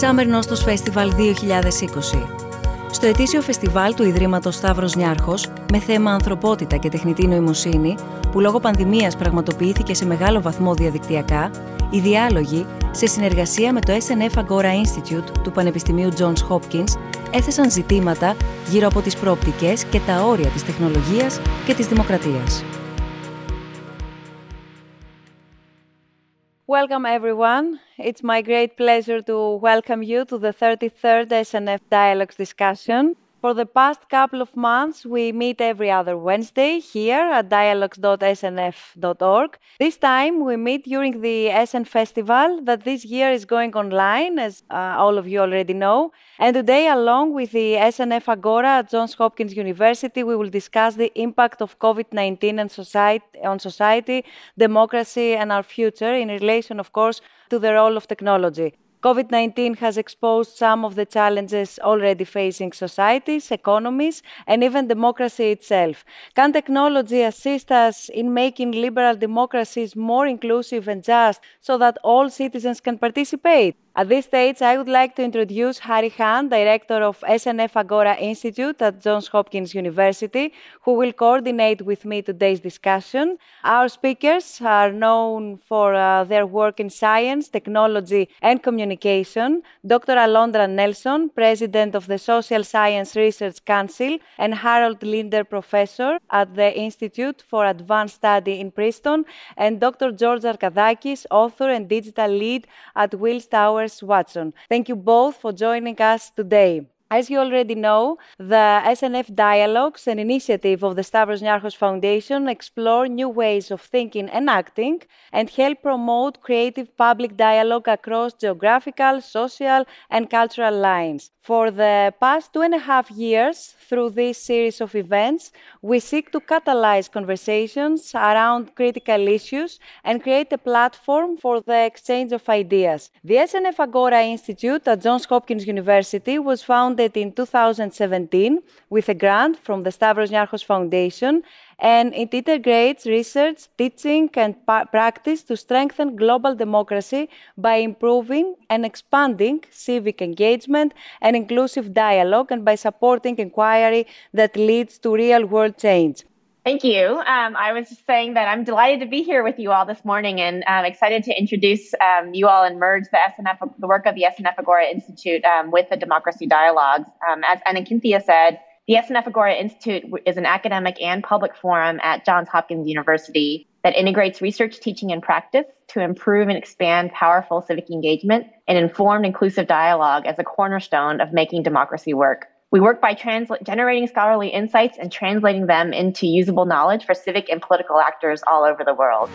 Summer Nostos Festival 2020. Στο ετήσιο φεστιβάλ του Ιδρύματος Σταύρος Νιάρχος, με θέμα ανθρωπότητα και τεχνητή νοημοσύνη, που λόγω πανδημίας πραγματοποιήθηκε σε μεγάλο βαθμό διαδικτυακά, οι διάλογοι, σε συνεργασία με το SNF Agora Institute του Πανεπιστημίου Johns Hopkins, έθεσαν ζητήματα γύρω από τις προοπτικές και τα όρια της τεχνολογίας και της δημοκρατίας. Welcome, everyone. It's my great pleasure to welcome you to the 33rd SNF Dialogues discussion. For the past couple of months, we meet every other Wednesday here at dialogues.snf.org. This time, we meet during the SN Festival that this year is going online, as uh, all of you already know. And today, along with the SNF Agora at Johns Hopkins University, we will discuss the impact of COVID 19 society, on society, democracy, and our future in relation, of course, to the role of technology. COVID 19 has exposed some of the challenges already facing societies, economies, and even democracy itself. Can technology assist us in making liberal democracies more inclusive and just so that all citizens can participate? At this stage, I would like to introduce Hahrie Han, Director of SNF Agora Institute at Johns Hopkins University, who will coordinate with me today's discussion. Our speakers are known for uh, their work in science, technology, and communication. Dr. Alondra Nelson, President of the Social Science Research Council, and Harold Linder, Professor at the Institute for Advanced Study in Princeton, and Dr. George Zarkadakis, Author and Digital Lead at Willis Tower Watson. Thank you both for joining us today. As you already know, the SNF Dialogues, an initiative of the Stavros Niarchos Foundation, explore new ways of thinking and acting and help promote creative public dialogue across geographical, social, and cultural lines. For the past two and a half years, through this series of events, we seek to catalyze conversations around critical issues and create a platform for the exchange of ideas. The SNF Agora Institute at Johns Hopkins University was founded in 2017 with a grant from the Stavros Niarchos Foundation and it integrates research, teaching, and practice to strengthen global democracy by improving and expanding civic engagement and inclusive dialogue and by supporting inquiry that leads to real world change. Thank you. Um, I was just saying that I'm delighted to be here with you all this morning and I'm excited to introduce um, you all and merge the SNF, the work of the SNF Agora Institute um, with the Democracy Dialogues. Um, as Anna Cynthia said, the SNF Agora Institute is an academic and public forum at Johns Hopkins University that integrates research, teaching, and practice to improve and expand powerful civic engagement and informed inclusive dialogue as a cornerstone of making democracy work. We work by transla- generating scholarly insights and translating them into usable knowledge for civic and political actors all over the world.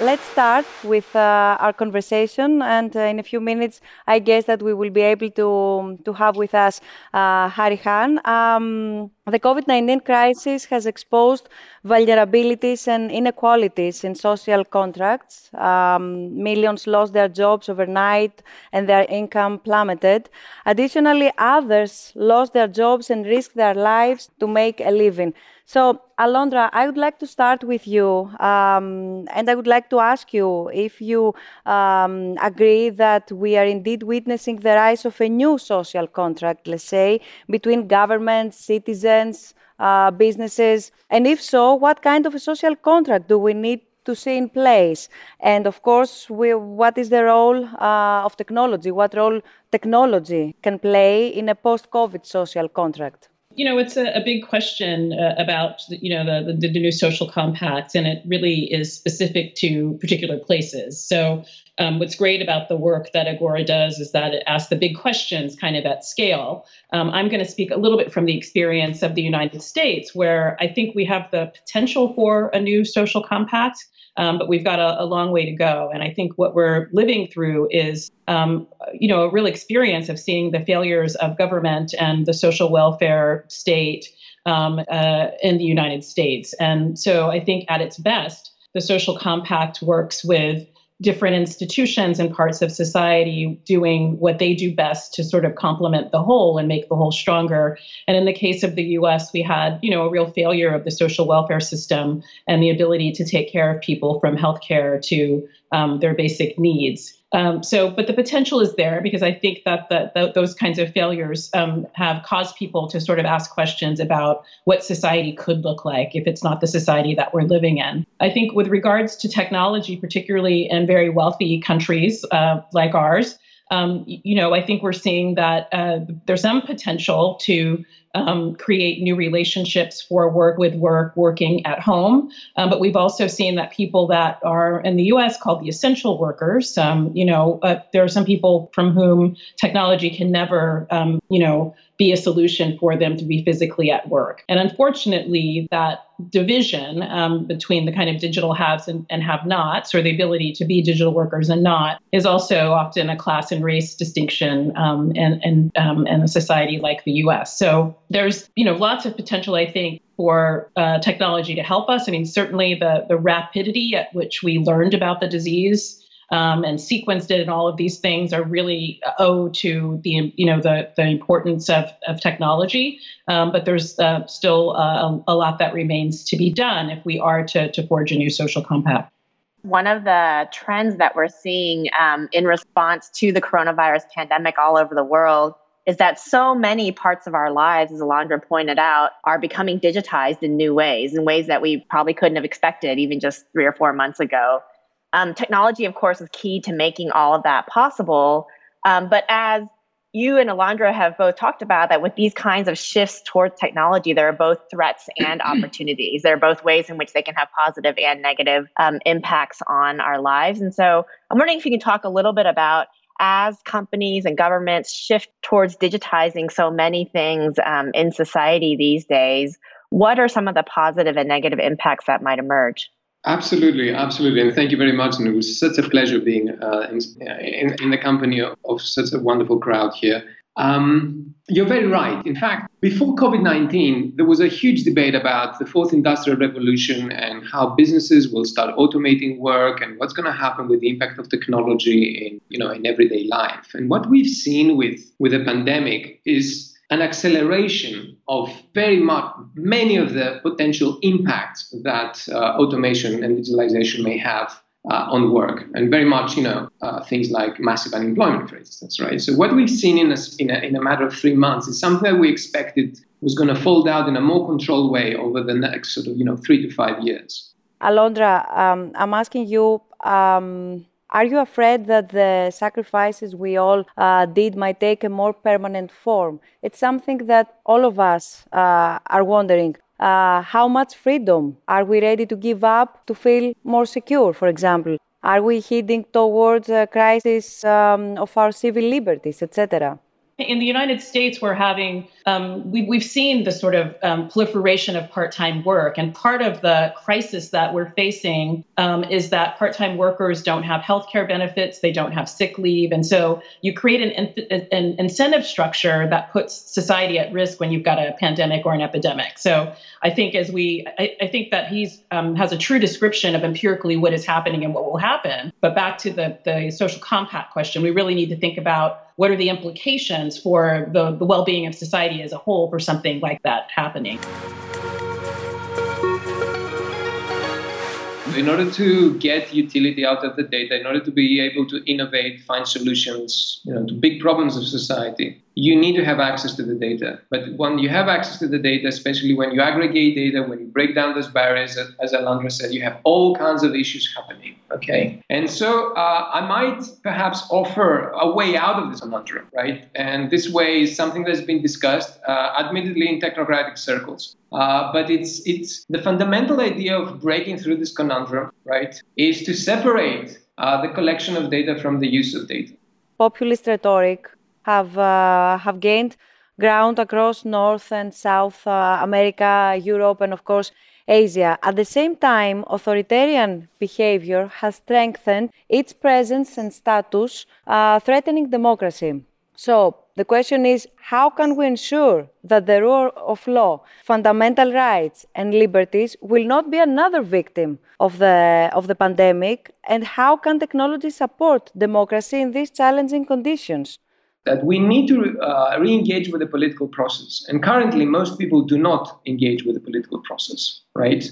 let's start with uh, our conversation, and uh, in a few minutes, I guess that we will be able to to have with us uh, Hahrie Han. Um, the COVID 19 crisis has exposed vulnerabilities and inequalities in social contracts. Um, millions lost their jobs overnight and their income plummeted. Additionally, others lost their jobs and risked their lives to make a living. So, Alondra, I would like to start with you, um, and I would like to ask you if you um, agree that we are indeed witnessing the rise of a new social contract, let's say, between government, citizens, uh, businesses, and if so, what kind of a social contract do we need to see in place? And of course, we, what is the role uh, of technology? What role technology can play in a post-COVID social contract? You know, it's a, a big question uh, about you know the, the, the new social compact, and it really is specific to particular places. So, um, what's great about the work that Agora does is that it asks the big questions kind of at scale. Um, I'm going to speak a little bit from the experience of the United States, where I think we have the potential for a new social compact. Um, but we've got a, a, long way to go. And I think what we're living through is, um, you know, a real experience of seeing the failures of government and the social welfare state um, uh, in the United States. And so I think at its best, the social compact works with different institutions and parts of society doing what they do best to sort of complement the whole and make the whole stronger. And in the case of the US, we had, you know, a real failure of the social welfare system and the ability to take care of people from healthcare to um, their basic needs. Um, so, but the potential is there because I think that the, the, those kinds of failures um, have caused people to sort of ask questions about what society could look like if it's not the society that we're living in. I think with regards to technology, particularly in very wealthy countries uh, like ours, um, you know, I think we're seeing that uh, there's some potential to um, create new relationships for work with work working at home. Um, but we've also seen that people that are in the U.S. called the essential workers. Um, you know, uh, there are some people from whom technology can never, um, you know, be a solution for them to be physically at work. And unfortunately, that division um, between the kind of digital haves and, and have nots, or the ability to be digital workers and not, is also often a class and race distinction um, in, in, um, in a society like the US. So there's you know lots of potential, I think, for uh, technology to help us. I mean, certainly the, the rapidity at which we learned about the disease um, and sequenced it and all of these things are really owed to the you know the the importance of, of technology. Um, but there's uh, still uh, a, a, lot that remains to be done if we are to, to forge a new social compact. One of the trends that we're seeing um, in response to the coronavirus pandemic all over the world is that so many parts of our lives, as Alondra pointed out, are becoming digitized in new ways, in ways that we probably couldn't have expected even just three or four months ago. Um, technology, of course, is key to making all of that possible. Um, but as you and Alondra have both talked about that with these kinds of shifts towards technology, there are both threats and opportunities. There are both ways in which they can have positive and negative um, impacts on our lives. And so I'm wondering if you can talk a little bit about as companies and governments shift towards digitizing so many things um, in society these days, what are some of the positive and negative impacts that might emerge? Absolutely, absolutely, and thank you very much. And it was such a pleasure being uh, in, in, in, the company of, of, such a wonderful crowd here. Um, you're very right. In fact, before COVID 19, there was a huge debate about the fourth industrial revolution and how businesses will start automating work and what's going to happen with the impact of technology in, you know, in everyday life. And what we've seen with, with the pandemic is an acceleration of very much many of the potential impacts that uh, automation and digitalization may have uh, on work, and very much, you know, uh, things like massive unemployment, for instance, right? So what we've seen in a, in a, in a matter of three months is something that we expected was going to fold out in a more controlled way over the next sort of, you know, three to five years. Alondra, um, I'm asking you. Um, are you afraid that the sacrifices we all uh, did might take a more permanent form? It's something that all of us uh, are wondering. Uh, how much freedom are we ready to give up to feel more secure, for example? Are we heading towards a crisis um, of our civil liberties, etc.? In the United States, we're having, um, we, we've seen the sort of um, proliferation of part time work. And part of the crisis that we're facing um, is that part time workers don't have health care benefits, they don't have sick leave. And so you create an, an incentive structure that puts society at risk when you've got a pandemic or an epidemic. So I think as we, I, I think that he's um, has a true description of empirically what is happening and what will happen. But back to the, the social compact question, we really need to think about what are the implications for the, the well being of society as a whole for something like that happening. In order to get utility out of the data, in order to be able to innovate, find solutions you know, to big problems of society, you need to have access to the data. But when you have access to the data, especially when you aggregate data, when you break down those barriers, as Alondra said, you have all kinds of issues happening. Okay, and so uh, I might perhaps offer a way out of this conundrum, right? And this way is something that's been discussed, uh, admittedly in technocratic circles. Uh, but it's it's the fundamental idea of breaking through this conundrum, right? Is to separate uh, the collection of data from the use of data. Populist rhetoric have uh, have gained ground across North and South uh, America, Europe, and of course Asia. At the same time, authoritarian behavior has strengthened its presence and status, uh, threatening democracy. So the question is how can we ensure that the rule of law, fundamental rights, and liberties will not be another victim of the, of the pandemic? And how can technology support democracy in these challenging conditions? That we need to uh, re engage with the political process. And currently, most people do not engage with the political process, right?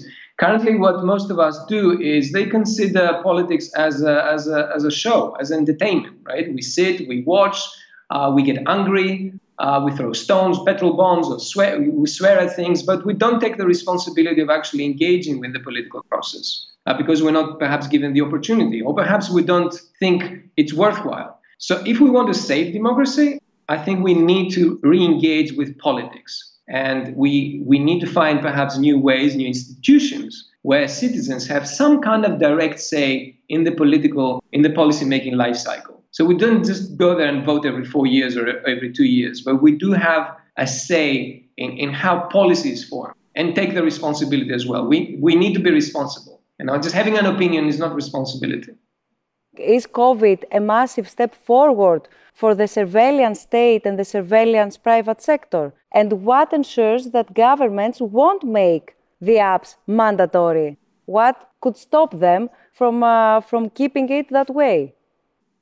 Currently, what most of us do is they consider politics as a, as a, as a show, as entertainment, right? We sit, we watch, uh, we get angry, uh, we throw stones, petrol bombs, or swear, we swear at things, but we don't take the responsibility of actually engaging with the political process uh, because we're not perhaps given the opportunity, or perhaps we don't think it's worthwhile. So, if we want to save democracy, I think we need to re engage with politics. And we, we need to find perhaps new ways, new institutions where citizens have some kind of direct say in the political, in the policy making life cycle. So we don't just go there and vote every four years or every two years, but we do have a say in, in how policy is formed and take the responsibility as well. We, we need to be responsible. You know, just having an opinion is not responsibility. Is COVID a massive step forward for the surveillance state and the surveillance private sector? And what ensures that governments won't make the apps mandatory? What could stop them from, uh, from keeping it that way?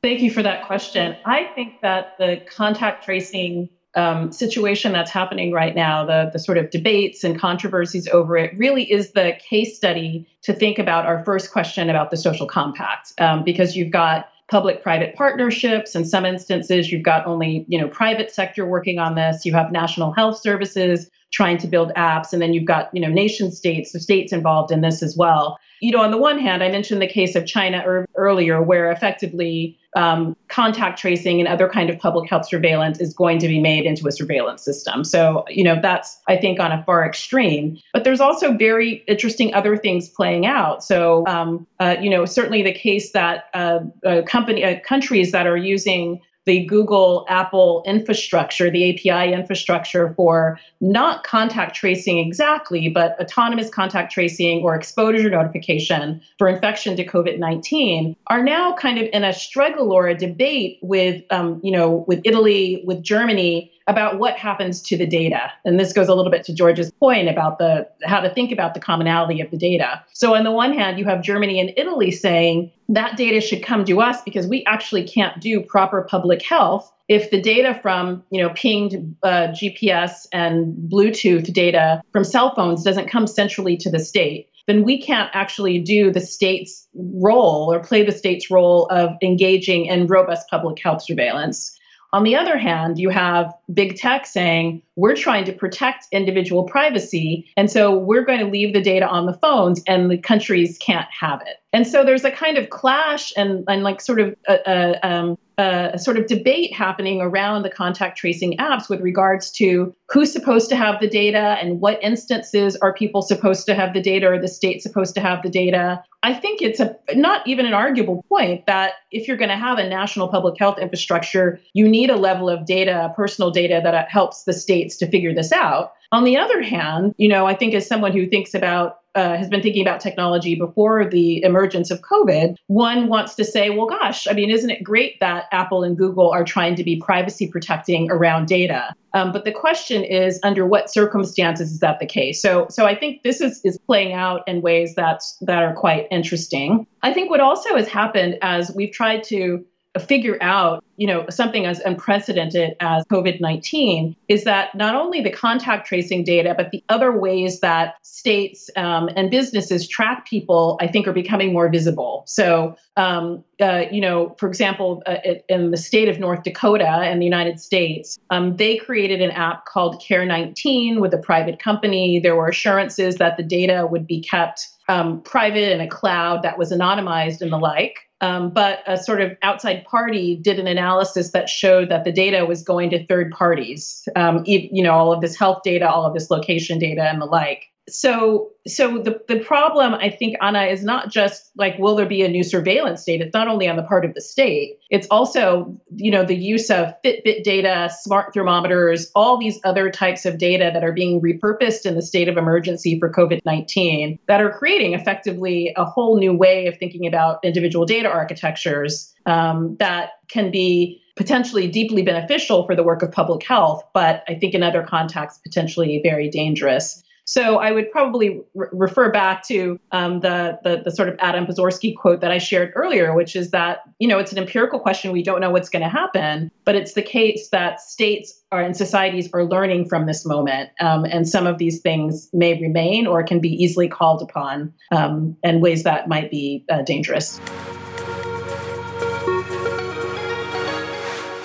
Thank you for that question. I think that the contact tracing um, situation that's happening right now, the, the sort of debates and controversies over it, really is the case study to think about our first question about the social compact. Um, because you've got public-private partnerships. In some instances, you've got only you know private sector working on this. You have national health services trying to build apps, and then you've got you know nation states, the states involved in this as well. You know, on the one hand, I mentioned the case of China er- earlier, where effectively um, contact tracing and other kind of public health surveillance is going to be made into a surveillance system. So, you know, that's, I think, on a far extreme. But there's also very interesting other things playing out. So, um, uh, you know, certainly the case that uh, uh, company uh, countries that are using the Google Apple infrastructure, the API infrastructure for not contact tracing exactly, but autonomous contact tracing or exposure notification for infection to COVID 19 are now kind of in a struggle or a debate with, um, you know, with Italy, with Germany about what happens to the data. And this goes a little bit to George's point about the how to think about the commonality of the data. So on the one hand, you have Germany and Italy saying that data should come to us because we actually can't do proper public health if the data from you know pinged uh, GPS and Bluetooth data from cell phones doesn't come centrally to the state, then we can't actually do the state's role or play the state's role of engaging in robust public health surveillance. On the other hand, you have big tech saying, we're trying to protect individual privacy. And so we're going to leave the data on the phones and the countries can't have it. And so there's a kind of clash and, and like sort of a, a, um, a, sort of debate happening around the contact tracing apps with regards to who's supposed to have the data and what instances are people supposed to have the data or the state supposed to have the data. I think it's a not even an arguable point that if you're going to have a national public health infrastructure, you need a level of data, personal data that helps the states to figure this out. On the other hand, you know, I think as someone who thinks about uh, has been thinking about technology before the emergence of COVID, one wants to say, well, gosh, I mean, isn't it great that Apple and Google are trying to be privacy protecting around data? Um, but the question is, under what circumstances is that the case? So, so I think this is is playing out in ways that that are quite interesting. I think what also has happened as we've tried to figure out, you know, something as unprecedented as COVID-19 is that not only the contact tracing data, but the other ways that states um, and businesses track people, I think, are becoming more visible. So, um, uh, you know, for example, uh, in the state of North Dakota in the United States, um, they created an app called Care 19 with a private company. There were assurances that the data would be kept um, private in a cloud that was anonymized and the like. Um, but a sort of outside party did an analysis that showed that the data was going to third parties. Um, you know, all of this health data, all of this location data, and the like so so the, the problem i think anna is not just like will there be a new surveillance state it's not only on the part of the state it's also you know the use of fitbit data smart thermometers all these other types of data that are being repurposed in the state of emergency for covid-19 that are creating effectively a whole new way of thinking about individual data architectures um, that can be potentially deeply beneficial for the work of public health, but I think in other contexts, potentially very dangerous. So I would probably re- refer back to um, the, the, the sort of Adam Przeworski quote that I shared earlier, which is that you know it's an empirical question. We don't know what's going to happen, but it's the case that states are and societies are learning from this moment, um, and some of these things may remain or can be easily called upon um, in ways that might be uh, dangerous.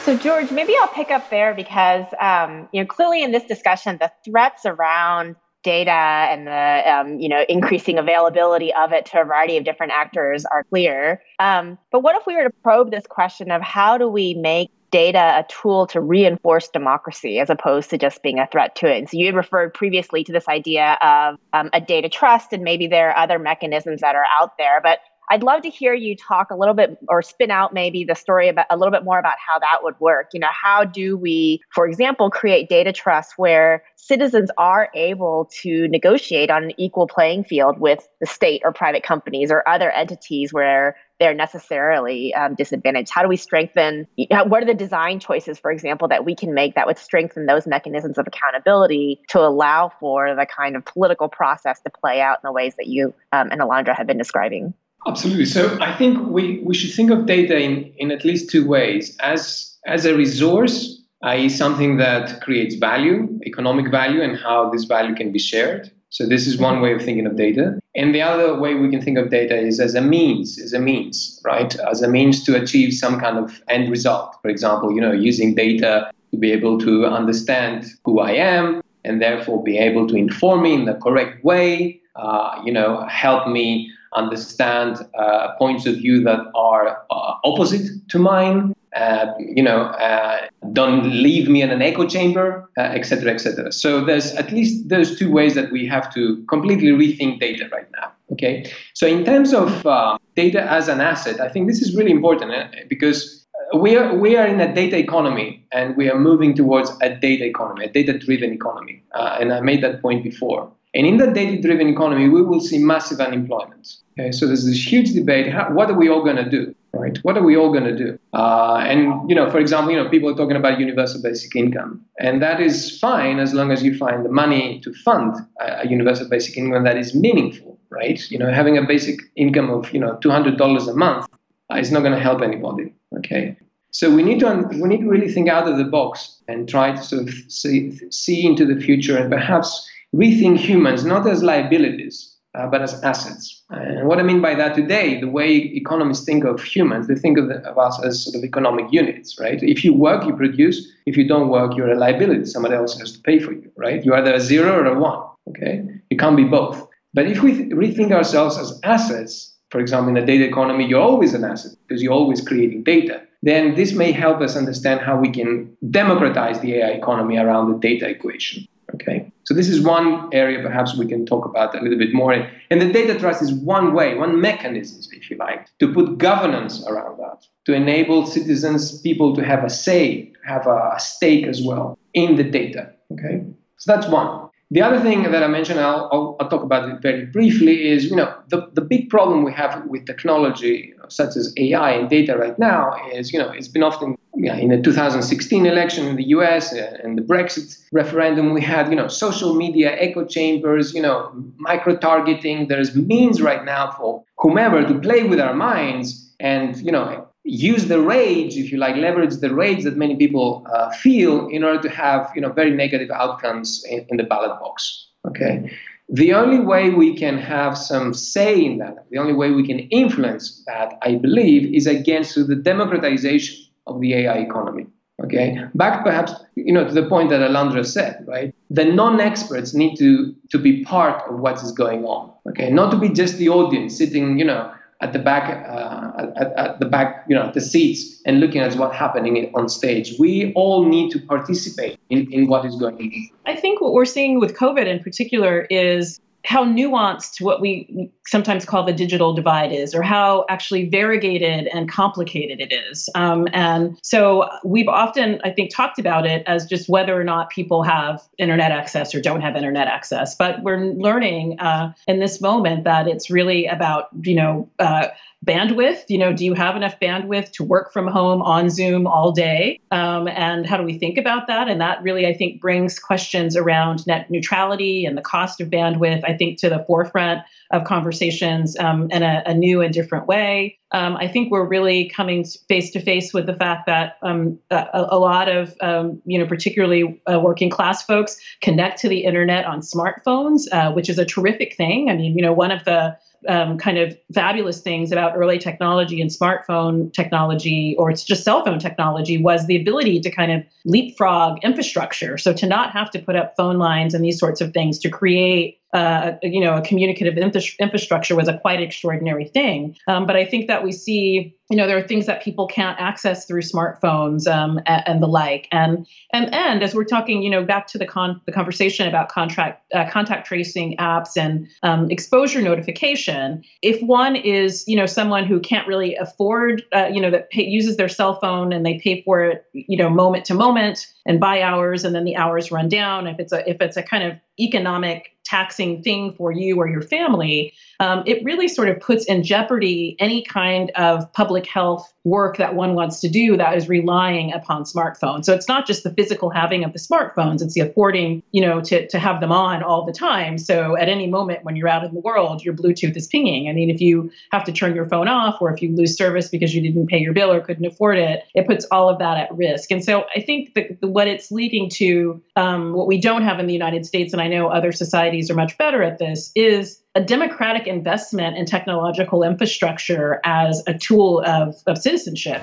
So, George, maybe I'll pick up there because, um, you know, clearly in this discussion, the threats around data and the um, you know increasing availability of it to a variety of different actors are clear. Um, but what if we were to probe this question of how do we make data a tool to reinforce democracy as opposed to just being a threat to it. And so you had referred previously to this idea of um, a data trust, and maybe there are other mechanisms that are out there. But I'd love to hear you talk a little bit or spin out maybe the story about a little bit more about how that would work. You know, how do we, for example, create data trusts where citizens are able to negotiate on an equal playing field with the state or private companies or other entities where they're necessarily um, disadvantaged? How do we strengthen? You know, what are the design choices, for example, that we can make that would strengthen those mechanisms of accountability to allow for the kind of political process to play out in the ways that you um, and Alondra have been describing? Absolutely. So I think we, we should think of data in, in at least two ways as, as a resource, i.e., something that creates value, economic value, and how this value can be shared. So this is one way of thinking of data. And the other way we can think of data is as a means, as a means, right? As a means to achieve some kind of end result. For example, you know, using data to be able to understand who I am and therefore be able to inform me in the correct way, uh, you know, help me understand uh, points of view that are uh, opposite to mine. Uh, you know, uh, don't leave me in an echo chamber, etc., uh, etc. Et so there's at least those two ways that we have to completely rethink data right now. Okay, so in terms of uh, data as an asset, I think this is really important eh? because we are we are in a data economy and we are moving towards a data economy, a data-driven economy, and I made that point before. And in the data-driven economy, we will see massive unemployment. Okay, so there's this huge debate. How, what are we all going to do? Right? What are we all going to do? Uh, and you know, for example, you know, people are talking about universal basic income, and that is fine as long as you find the money to fund a, a universal basic income that is meaningful. Right? You know, having a basic income of you know two hundred dollars a month uh, is not going to help anybody. Okay. So we need to we need to really think out of the box and try to sort of see, see into the future and perhaps rethink humans not as liabilities, uh, but as assets. And what I mean by that today, the way economists think of humans, they think of, the, of, us as sort of economic units, right? If you work, you produce. If you don't work, you're a liability. Somebody else has to pay for you, right? You're either a zero or a one, okay? You can't be both. But if we th- rethink ourselves as assets, for example, in a data economy, you're always an asset because you're always creating data. Then this may help us understand how we can democratize the AI economy around the data equation. Okay, so this is one area perhaps we can talk about a little bit more. And the data trust is one way, one mechanism, if you like, to put governance around that, to enable citizens, people to have a say, have a stake as well in the data. Okay, so that's one. The other thing that I mentioned, I'll, I'll, I'll, talk about it very briefly, is you know the, the big problem we have with technology such as AI and data right now is you know it's been often yeah, in the 2016 election in the U.S. And the Brexit referendum, we had you know social media echo chambers, you know micro targeting. There's means right now for whomever to play with our minds and you know use the rage, if you like, leverage the rage that many people uh, feel in order to have you know very negative outcomes in, in the ballot box. Okay. The only way we can have some say in that, the only way we can influence that, I believe, is against the democratization of the AI economy. Okay, back perhaps you know to the point that Alondra said, right? The non-experts need to to be part of what is going on. Okay, not to be just the audience sitting, you know, at the back, uh, at, at, the back, you know, at the seats and looking at what's happening on stage. We all need to participate in, in what is going on. I think what we're seeing with COVID in particular is how nuanced what we sometimes call the digital divide is, or how actually variegated and complicated it is. Um, and so we've often, I think, talked about it as just whether or not people have internet access or don't have internet access. But we're learning uh, in this moment that it's really about, you know, uh, bandwidth. You know, do you have enough bandwidth to work from home on Zoom all day? Um, and how do we think about that? And that really, I think, brings questions around net neutrality and the cost of bandwidth, I think, to the forefront of conversations um, in a, a, new and different way. Um, I think we're really coming face to face with the fact that um, a, a, lot of, um, you know, particularly uh, working class folks connect to the internet on smartphones, uh, which is a terrific thing. I mean, you know, one of the um, kind of fabulous things about early technology and smartphone technology, or it's just cell phone technology, was the ability to kind of leapfrog infrastructure. So to not have to put up phone lines and these sorts of things to create uh, you know, a communicative infrastructure was a quite extraordinary thing. Um, but I think that we see, you know, there are things that people can't access through smartphones um, and, and, the like. And and and as we're talking, you know, back to the con the conversation about contract uh, contact tracing apps and um, exposure notification. If one is, you know, someone who can't really afford, uh, you know, that pay, uses their cell phone and they pay for it, you know, moment to moment and buy hours, and then the hours run down. If it's a if it's a kind of economic taxing thing for you or your family, um, it really sort of puts in jeopardy any kind of public health work that one wants to do that is relying upon smartphones. So it's not just the physical having of the smartphones, it's the affording, you know, to, to have them on all the time. So at any moment when you're out in the world, your Bluetooth is pinging. I mean, if you have to turn your phone off or if you lose service because you didn't pay your bill or couldn't afford it, it puts all of that at risk. And so I think that what it's leading to, um, what we don't have in the United States, and I know other societies are much better at this, is a democratic investment in technological infrastructure as a tool of, of citizenship.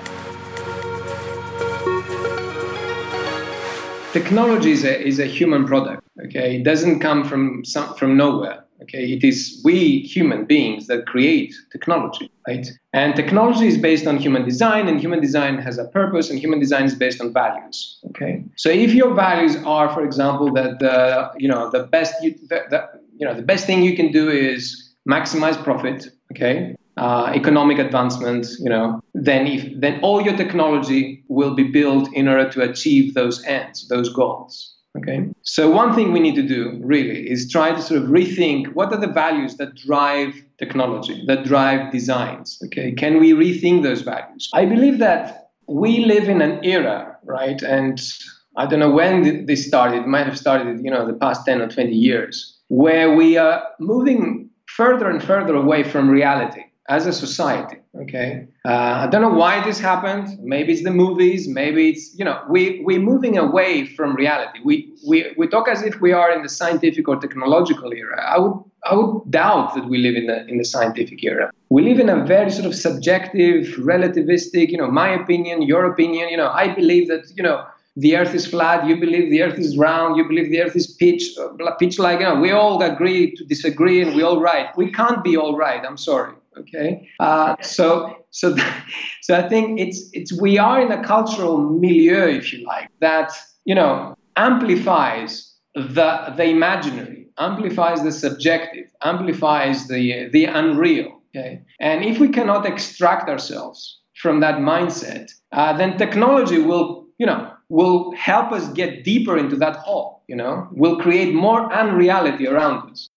Technology is a, is a human product. Okay, it doesn't come from some, from nowhere. Okay, it is we human beings that create technology, right? And technology is based on human design, and human design has a purpose, and human design is based on values. Okay, so if your values are, for example, that the you know the best the, the, you know the best thing you can do is maximize profit. Okay, uh, economic advancement, you know, then if then all your technology will be built in order to achieve those ends, those goals. Okay. So one thing we need to do really is try to sort of rethink what are the values that drive technology, that drive designs. Okay. Can we rethink those values? I believe that we live in an era, right? And I don't know when this started. It might have started, you know, the past 10 or 20 years, where we are moving further and further away from reality as a society. Okay, uh, I don't know why this happened. Maybe it's the movies. Maybe it's you know we we're moving away from reality. We we we talk as if we are in the scientific or technological era. I would I would doubt that we live in the in the scientific era. We live in a very sort of subjective, relativistic. You know, my opinion, your opinion. You know, I believe that you know the earth is flat, you believe the earth is round, you believe the earth is pitch, uh, pitch like, you know, we all agree to disagree and we all right. We can't be all right, I'm sorry. Okay, uh, so so so I think it's it's we are in a cultural milieu, if you like, that you know amplifies the the imaginary, amplifies the subjective, amplifies the the unreal. Okay, and if we cannot extract ourselves from that mindset, uh, then technology will you know will help us get deeper into that hole. You know, will create more unreality around us.